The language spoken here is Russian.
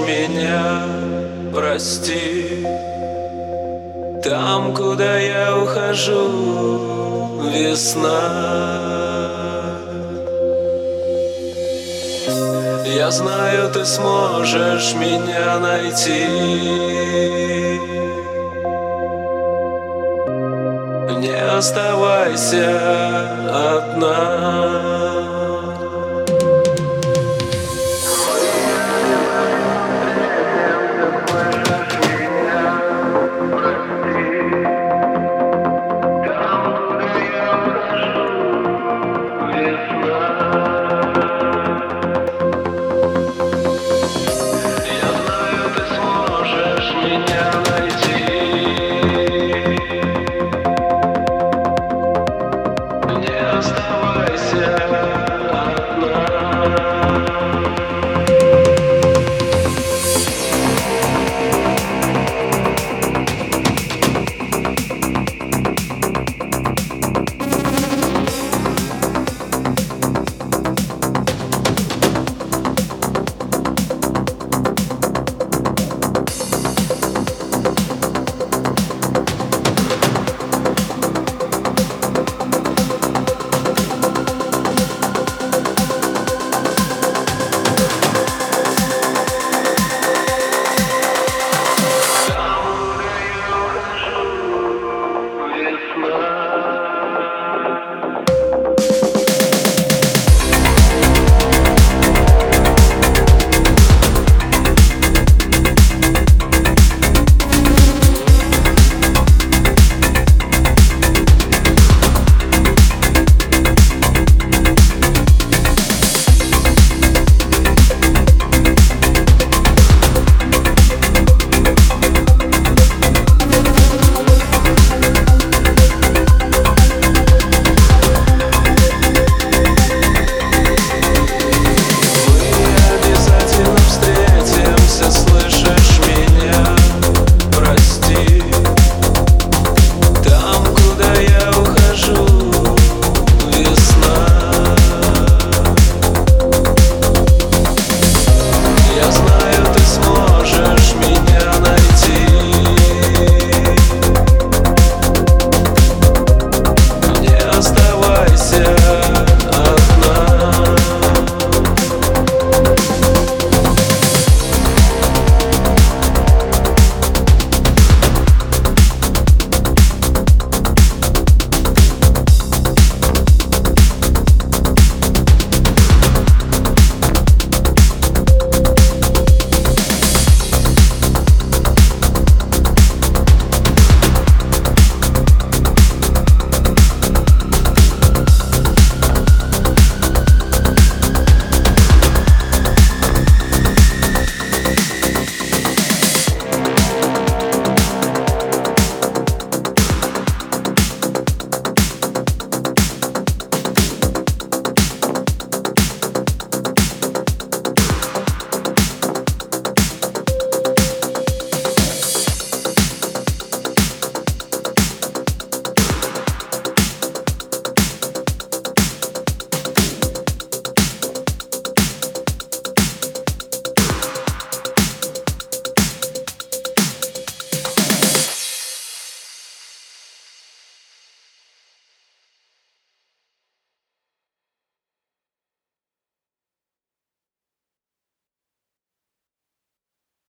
меня, прости. Там, куда я ухожу, весна. Я знаю, ты сможешь меня найти. Не оставайся одна.